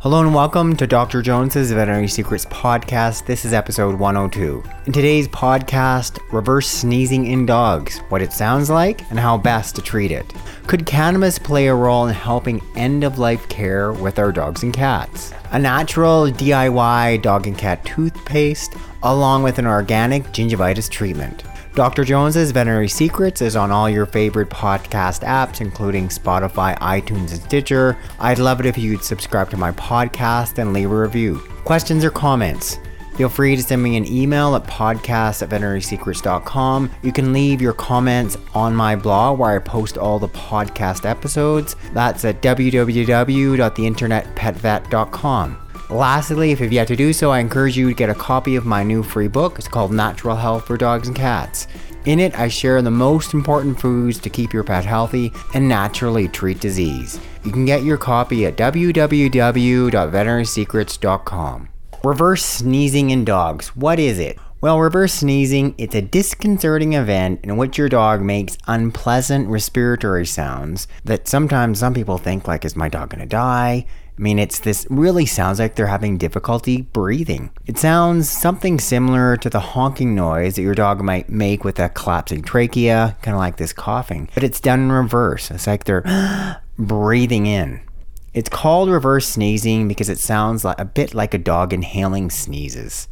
Hello and welcome to Dr. Jones's Veterinary Secrets podcast. This is episode 102. In today's podcast, reverse sneezing in dogs, what it sounds like, and how best to treat it. Could cannabis play a role in helping end of life care with our dogs and cats? A natural DIY dog and cat toothpaste, along with an organic gingivitis treatment. Dr. Jones's Veterinary Secrets is on all your favorite podcast apps, including Spotify, iTunes, and Stitcher. I'd love it if you'd subscribe to my podcast and leave a review. Questions or comments? Feel free to send me an email at podcast at veterinarysecrets.com. You can leave your comments on my blog where I post all the podcast episodes. That's at www.theinternetpetvet.com. Lastly, if you've yet to do so, I encourage you to get a copy of my new free book. It's called Natural Health for Dogs and Cats. In it, I share the most important foods to keep your pet healthy and naturally treat disease. You can get your copy at www.veterinarysecrets.com. Reverse sneezing in dogs. What is it? Well, reverse sneezing, it's a disconcerting event in which your dog makes unpleasant respiratory sounds that sometimes some people think like is my dog going to die? I mean, it's this really sounds like they're having difficulty breathing. It sounds something similar to the honking noise that your dog might make with a collapsing trachea, kind of like this coughing, but it's done in reverse. It's like they're breathing in. It's called reverse sneezing because it sounds like a bit like a dog inhaling sneezes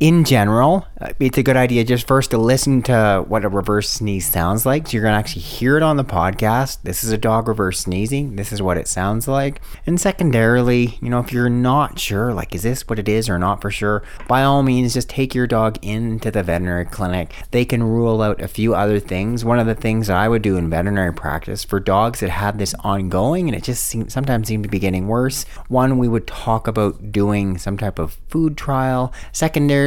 in general, uh, it's a good idea just first to listen to what a reverse sneeze sounds like. So you're going to actually hear it on the podcast. This is a dog reverse sneezing. This is what it sounds like. And secondarily, you know, if you're not sure, like, is this what it is or not for sure, by all means, just take your dog into the veterinary clinic. They can rule out a few other things. One of the things that I would do in veterinary practice for dogs that had this ongoing and it just seemed, sometimes seemed to be getting worse, one, we would talk about doing some type of food trial.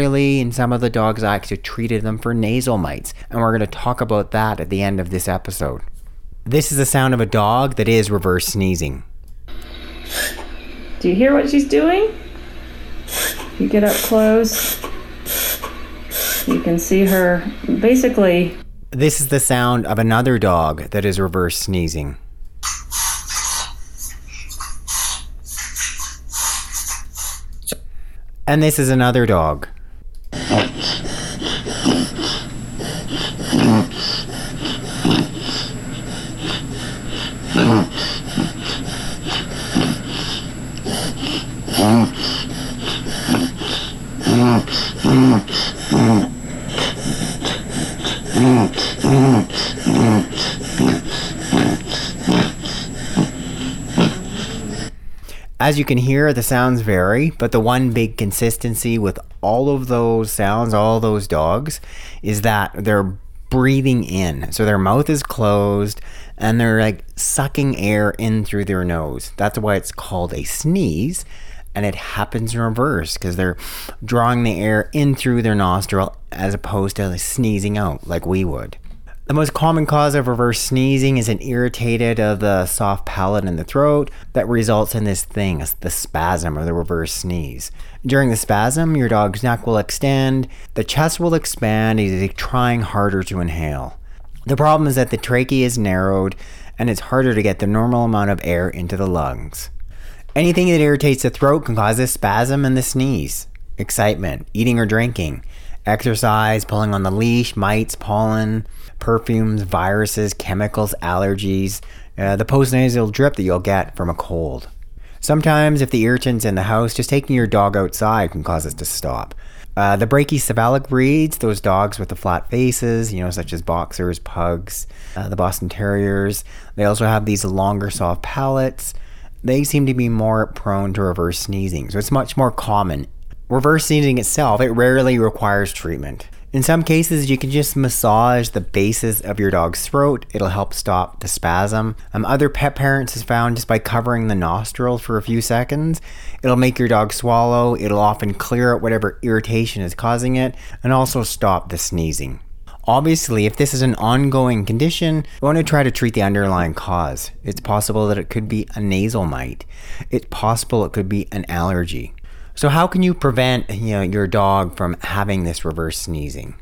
Secondary, in some of the dogs, I actually treated them for nasal mites, and we're going to talk about that at the end of this episode. This is the sound of a dog that is reverse sneezing. Do you hear what she's doing? You get up close, you can see her basically. This is the sound of another dog that is reverse sneezing. And this is another dog. As you can hear, the sounds vary, but the one big consistency with all of those sounds, all those dogs, is that they're breathing in. So their mouth is closed and they're like sucking air in through their nose. That's why it's called a sneeze. And it happens in reverse because they're drawing the air in through their nostril as opposed to sneezing out like we would. The most common cause of reverse sneezing is an irritated of the soft palate in the throat that results in this thing, the spasm or the reverse sneeze. During the spasm, your dog's neck will extend, the chest will expand, he's trying harder to inhale. The problem is that the trachea is narrowed and it's harder to get the normal amount of air into the lungs. Anything that irritates the throat can cause a spasm and the sneeze. Excitement, eating or drinking, exercise, pulling on the leash, mites, pollen, perfumes, viruses, chemicals, allergies, uh, the postnasal drip that you'll get from a cold. Sometimes, if the irritant's in the house, just taking your dog outside can cause it to stop. Uh, the brachycephalic breeds, those dogs with the flat faces, you know, such as boxers, pugs, uh, the Boston Terriers, they also have these longer, soft palates. They seem to be more prone to reverse sneezing, so it's much more common. Reverse sneezing itself, it rarely requires treatment. In some cases, you can just massage the bases of your dog's throat. It'll help stop the spasm. Um, other pet parents have found just by covering the nostrils for a few seconds, it'll make your dog swallow. It'll often clear out whatever irritation is causing it and also stop the sneezing. Obviously, if this is an ongoing condition, we want to try to treat the underlying cause. It's possible that it could be a nasal mite. It's possible it could be an allergy. So how can you prevent you know your dog from having this reverse sneezing?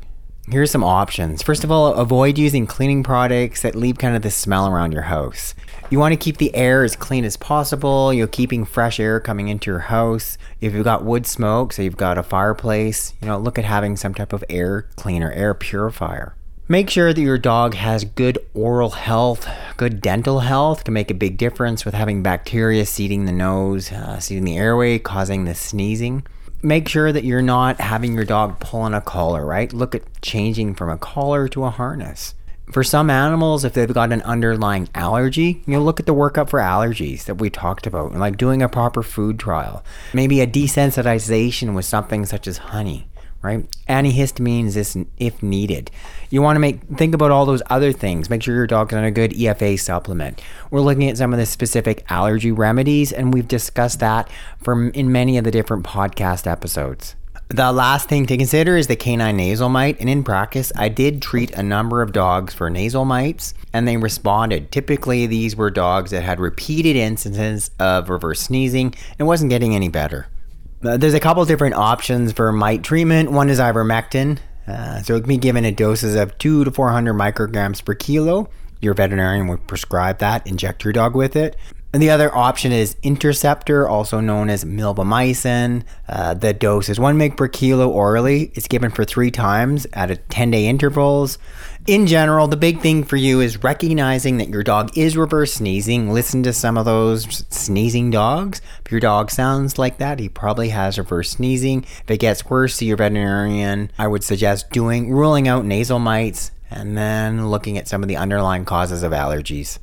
Here's some options. First of all, avoid using cleaning products that leave kind of the smell around your house. You want to keep the air as clean as possible. You're keeping fresh air coming into your house. If you've got wood smoke, so you've got a fireplace, you know, look at having some type of air cleaner, air purifier. Make sure that your dog has good oral health, good dental health can make a big difference with having bacteria seeding the nose, uh, seeding the airway, causing the sneezing. Make sure that you're not having your dog pull on a collar, right? Look at changing from a collar to a harness for some animals, if they've got an underlying allergy, you know, look at the workup for allergies that we talked about, like doing a proper food trial. Maybe a desensitization with something such as honey, right? Antihistamines is if needed. You want to make think about all those other things. Make sure your dog's on a good EFA supplement. We're looking at some of the specific allergy remedies, and we've discussed that from in many of the different podcast episodes. The last thing to consider is the canine nasal mite, and in practice, I did treat a number of dogs for nasal mites, and they responded. Typically, these were dogs that had repeated instances of reverse sneezing and wasn't getting any better. Uh, there's a couple different options for mite treatment. One is ivermectin, uh, so it can be given at doses of two to 400 micrograms per kilo. Your veterinarian would prescribe that, inject your dog with it. And the other option is Interceptor, also known as milbemycin. Uh, the dose is 1 mg per kilo orally. It's given for three times at a 10 day intervals. In general, the big thing for you is recognizing that your dog is reverse sneezing. Listen to some of those sneezing dogs. If your dog sounds like that, he probably has reverse sneezing. If it gets worse, see your veterinarian. I would suggest doing ruling out nasal mites and then looking at some of the underlying causes of allergies.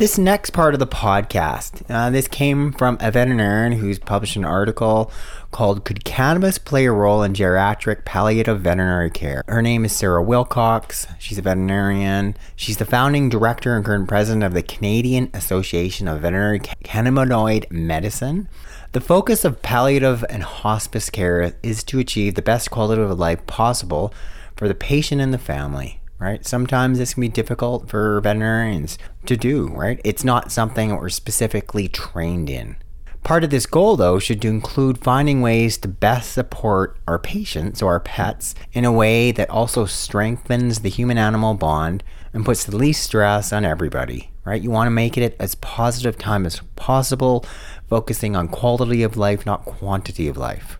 This next part of the podcast, uh, this came from a veterinarian who's published an article called Could Cannabis Play a Role in Geriatric Palliative Veterinary Care? Her name is Sarah Silcox. She's a veterinarian. She's the founding director and current president of the Canadian Association of Veterinary Cannabinoid Medicine. The focus of palliative and hospice care is to achieve the best quality of life possible for the patient and the family right? Sometimes this can be difficult for veterinarians to do, right? It's not something that we're specifically trained in. Part of this goal, though, should include finding ways to best support our patients or our pets in a way that also strengthens the human animal bond and puts the least stress on everybody, right? You want to make it as positive time as possible, focusing on quality of life, not quantity of life.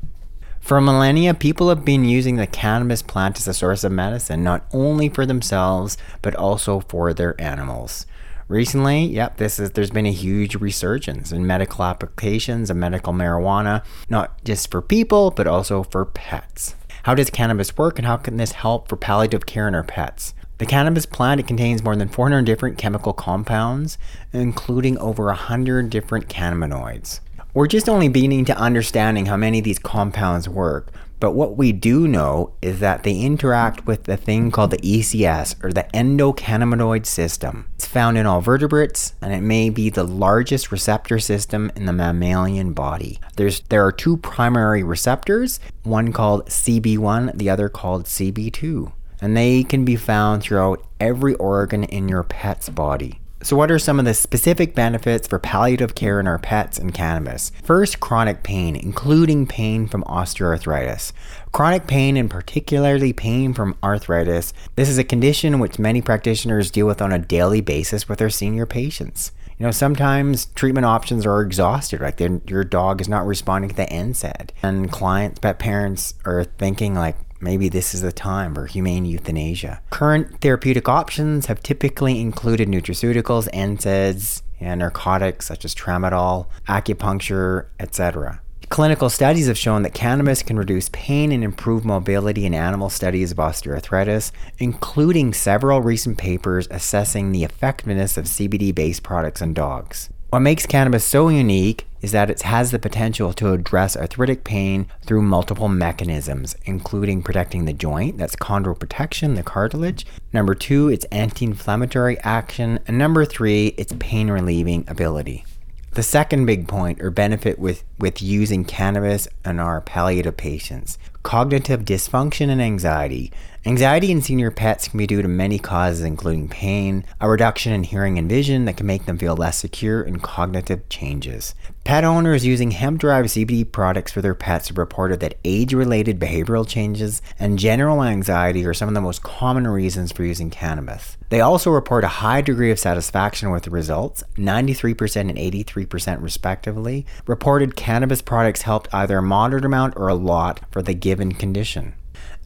For millennia, people have been using the cannabis plant as a source of medicine, not only for themselves, but also for their animals. Recently, yep, this is there's been a huge resurgence in medical applications of medical marijuana, not just for people, but also for pets. How does cannabis work and how can this help for palliative care in our pets? The cannabis plant it contains more than 400 different chemical compounds, including over 100 different cannabinoids. We're just only beginning to understanding how many of these compounds work, but what we do know is that they interact with the thing called the ECS or the endocannabinoid system. It's found in all vertebrates and it may be the largest receptor system in the mammalian body. There's there are two primary receptors, one called CB1, the other called CB2, and they can be found throughout every organ in your pet's body. So, what are some of the specific benefits for palliative care in our pets and cannabis? First, chronic pain, including pain from osteoarthritis. Chronic pain, and particularly pain from arthritis, this is a condition which many practitioners deal with on a daily basis with their senior patients. You know, sometimes treatment options are exhausted, like your dog is not responding to the NSAID, and clients, pet parents are thinking like, maybe this is the time for humane euthanasia. Current therapeutic options have typically included nutraceuticals, NSAIDs, and narcotics such as tramadol, acupuncture, etc. Clinical studies have shown that cannabis can reduce pain and improve mobility in animal studies of osteoarthritis, including several recent papers assessing the effectiveness of CBD based products in dogs. What makes cannabis so unique is that it has the potential to address arthritic pain through multiple mechanisms, including protecting the joint, that's chondroprotection, the cartilage. Number two, its anti inflammatory action. And number three, its pain relieving ability. The second big point or benefit with, with using cannabis in our palliative patients cognitive dysfunction and anxiety. Anxiety in senior pets can be due to many causes, including pain, a reduction in hearing and vision that can make them feel less secure, and cognitive changes. Pet owners using hemp derived CBD products for their pets have reported that age related behavioral changes and general anxiety are some of the most common reasons for using cannabis. They also report a high degree of satisfaction with the results 93% and 83% respectively. Reported cannabis products helped either a moderate amount or a lot for the given condition.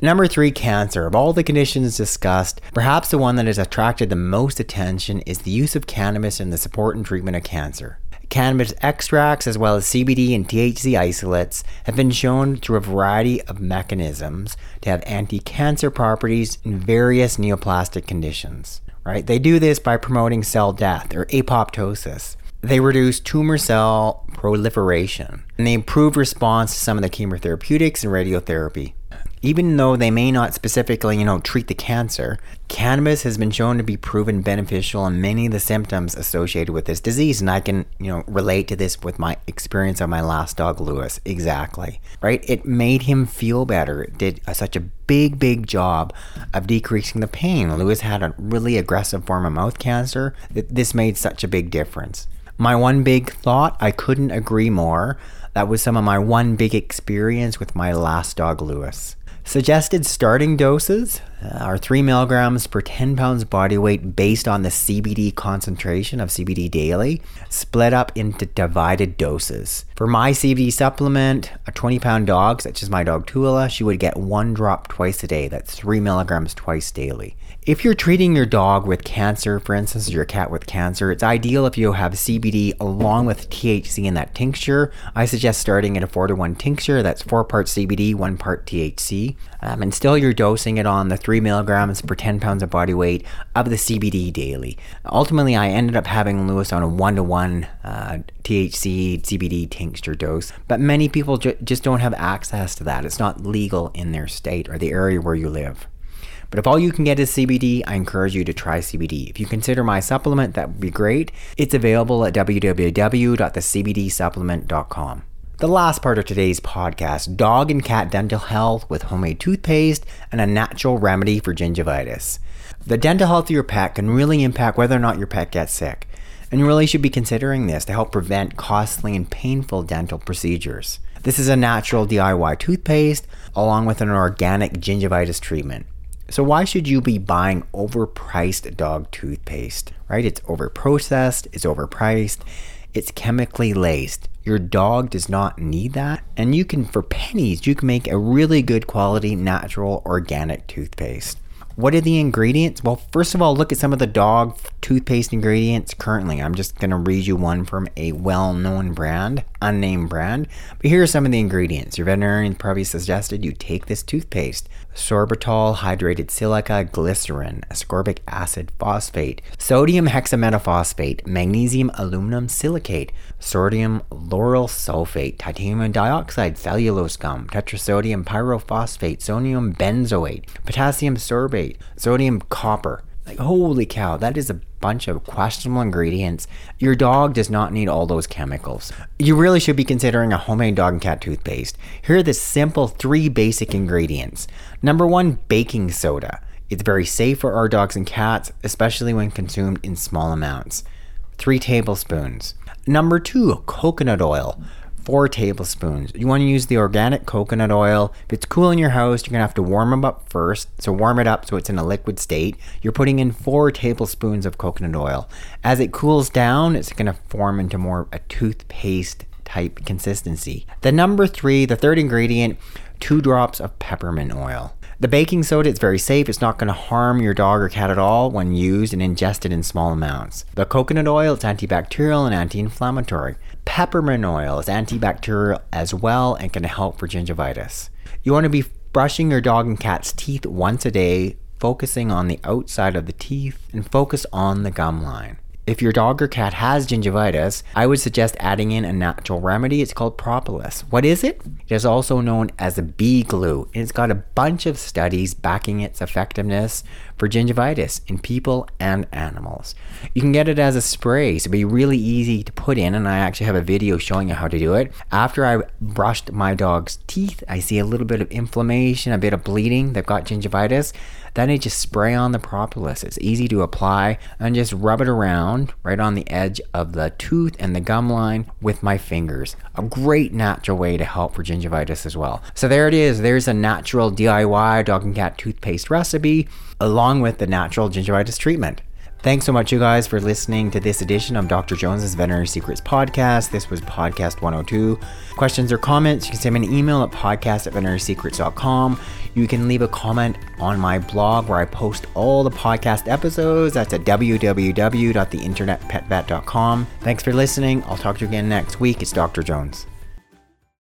Number three, cancer. Of all the conditions discussed, perhaps the one that has attracted the most attention is the use of cannabis in the support and treatment of cancer. Cannabis extracts, as well as CBD and THC isolates, have been shown through a variety of mechanisms to have anti cancer properties in various neoplastic conditions. Right? They do this by promoting cell death or apoptosis. They reduce tumor cell proliferation and they improve response to some of the chemotherapeutics and radiotherapy even though they may not specifically, you know, treat the cancer, cannabis has been shown to be proven beneficial in many of the symptoms associated with this disease. And I can, you know, relate to this with my experience of my last dog, Lewis. Exactly. Right? It made him feel better. It did a, such a big, big job of decreasing the pain. Lewis had a really aggressive form of mouth cancer. This made such a big difference. My one big thought, I couldn't agree more. That was some of my one big experience with my last dog, Lewis. Suggested starting doses are 3 milligrams per 10 pounds body weight based on the CBD concentration of CBD daily, split up into divided doses. For my CBD supplement, a 20 pound dog, such as my dog Tula, she would get one drop twice a day. That's 3 milligrams twice daily. If you're treating your dog with cancer, for instance, your cat with cancer, it's ideal if you have CBD along with THC in that tincture. I suggest starting at a 4 to 1 tincture. That's 4 parts CBD, 1 part THC. Um, and still you're dosing it on the 3 milligrams per 10 pounds of body weight of the CBD daily. Ultimately, I ended up having Lewis on a 1 to 1 uh, THC CBD tincture dose, but many people ju- just don't have access to that. It's not legal in their state or the area where you live. But if all you can get is CBD, I encourage you to try CBD. If you consider my supplement, that would be great. It's available at www.thecbdsupplement.com. The last part of today's podcast dog and cat dental health with homemade toothpaste and a natural remedy for gingivitis. The dental health of your pet can really impact whether or not your pet gets sick, and you really should be considering this to help prevent costly and painful dental procedures. This is a natural DIY toothpaste along with an organic gingivitis treatment. So why should you be buying overpriced dog toothpaste? Right? It's overprocessed, it's overpriced, it's chemically laced. Your dog does not need that. And you can for pennies, you can make a really good quality natural organic toothpaste. What are the ingredients? Well, first of all, look at some of the dog toothpaste ingredients currently. I'm just going to read you one from a well known brand, unnamed brand. But here are some of the ingredients. Your veterinarian probably suggested you take this toothpaste sorbitol, hydrated silica, glycerin, ascorbic acid phosphate, sodium hexametaphosphate, magnesium aluminum silicate, sodium lauryl sulfate, titanium dioxide, cellulose gum, tetrasodium pyrophosphate, sodium benzoate, potassium sorbate, sodium copper. Like, holy cow, that is a bunch of questionable ingredients. Your dog does not need all those chemicals. You really should be considering a homemade dog and cat toothpaste. Here are the simple three basic ingredients. Number one, baking soda. It's very safe for our dogs and cats, especially when consumed in small amounts. Three tablespoons. Number two, coconut oil four tablespoons. You want to use the organic coconut oil. If it's cool in your house, you're going to have to warm them up first. So warm it up so it's in a liquid state. You're putting in four tablespoons of coconut oil. As it cools down, it's going to form into more a toothpaste type consistency. The number three, the third ingredient, two drops of peppermint oil. The baking soda is very safe. It's not going to harm your dog or cat at all when used and ingested in small amounts. The coconut oil is antibacterial and anti-inflammatory. Peppermint oil is antibacterial as well and can help for gingivitis. You want to be brushing your dog and cat's teeth once a day, focusing on the outside of the teeth and focus on the gum line. If your dog or cat has gingivitis, I would suggest adding in a natural remedy. It's called propolis. What is it? It is also known as a bee glue. It's got a bunch of studies backing its effectiveness for gingivitis in people and animals. You can get it as a spray, so it'll be really easy to put in, and I actually have a video showing you how to do it. After I brushed my dog's teeth, I see a little bit of inflammation, a bit of bleeding. They've got gingivitis. Then I just spray on the propolis. It's easy to apply and just rub it around right on the edge of the tooth and the gum line with my fingers. A great natural way to help for gingivitis as well. So there it is. There's a natural DIY dog and cat toothpaste recipe along with the natural gingivitis treatment. Thanks so much, you guys, for listening to this edition of Dr. Jones's Veterinary Secrets podcast. This was podcast 102. Questions or comments, you can send me an email at podcast at veterinarysecrets.com. You can leave a comment on my blog where I post all the podcast episodes. That's at www.theinternetpetvet.com. Thanks for listening. I'll talk to you again next week. It's Dr. Jones.